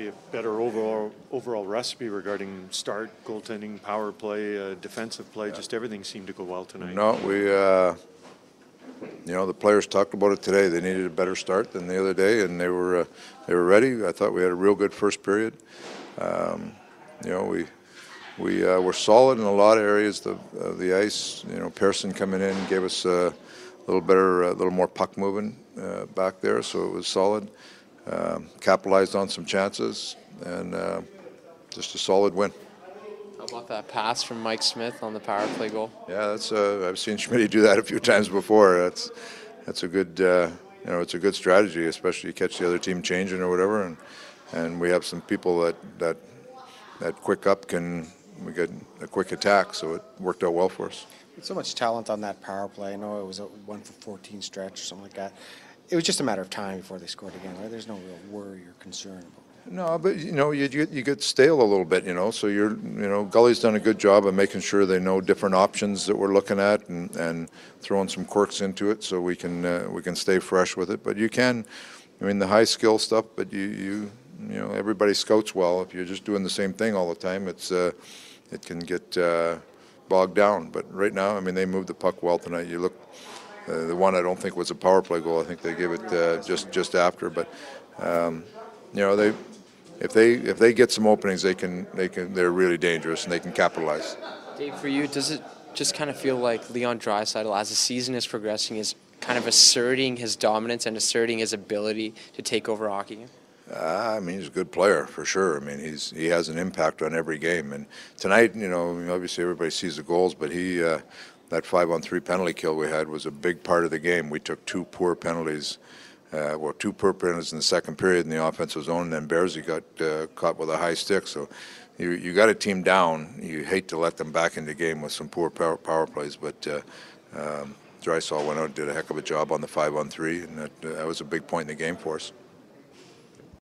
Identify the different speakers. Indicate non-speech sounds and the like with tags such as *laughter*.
Speaker 1: Maybe a better overall overall recipe regarding start, goaltending, power play, uh, defensive play. Just everything seemed to go well tonight.
Speaker 2: No, we, uh, you know, the players talked about it today. They needed a better start than the other day, and they were uh, they were ready. I thought we had a real good first period. Um, you know, we we uh, were solid in a lot of areas of, of the ice. You know, Pearson coming in gave us a little better, a little more puck moving uh, back there, so it was solid. Um, capitalized on some chances, and uh, just a solid win.
Speaker 3: How about that pass from Mike Smith on the power play goal?
Speaker 2: Yeah, that's uh, I've seen *laughs* Schmidt do that a few times before. That's that's a good uh, you know it's a good strategy, especially you catch the other team changing or whatever, and and we have some people that that that quick up can we get a quick attack, so it worked out well for us.
Speaker 4: So much talent on that power play. I know it was a one for 14 stretch or something like that. It was just a matter of time before they scored again? There's no real worry or concern about it.
Speaker 2: No, but you know you get you get stale a little bit, you know. So you're you know Gully's done a good job of making sure they know different options that we're looking at and, and throwing some quirks into it so we can uh, we can stay fresh with it. But you can, I mean the high skill stuff, but you you you know everybody scouts well. If you're just doing the same thing all the time, it's uh, it can get uh, bogged down. But right now, I mean they moved the puck well tonight. You look. Uh, the one I don't think was a power play goal. I think they gave it uh, just just after. But um, you know they if they if they get some openings, they can they can they're really dangerous and they can capitalize.
Speaker 3: Dave, for you, does it just kind of feel like Leon Draisaitl, as the season is progressing, is kind of asserting his dominance and asserting his ability to take over hockey?
Speaker 2: Uh, I mean, he's a good player for sure. I mean, he's he has an impact on every game. And tonight, you know, obviously everybody sees the goals, but he uh, that five on three penalty kill we had was a big part of the game. We took two poor penalties. Uh, well, two poor penalties in the second period in the offensive zone, and then Bearsy got uh, caught with a high stick. So you you got a team down. You hate to let them back in the game with some poor power, power plays, but uh, um, Draisaitl went out and did a heck of a job on the five on three, and that, that was a big point in the game for us.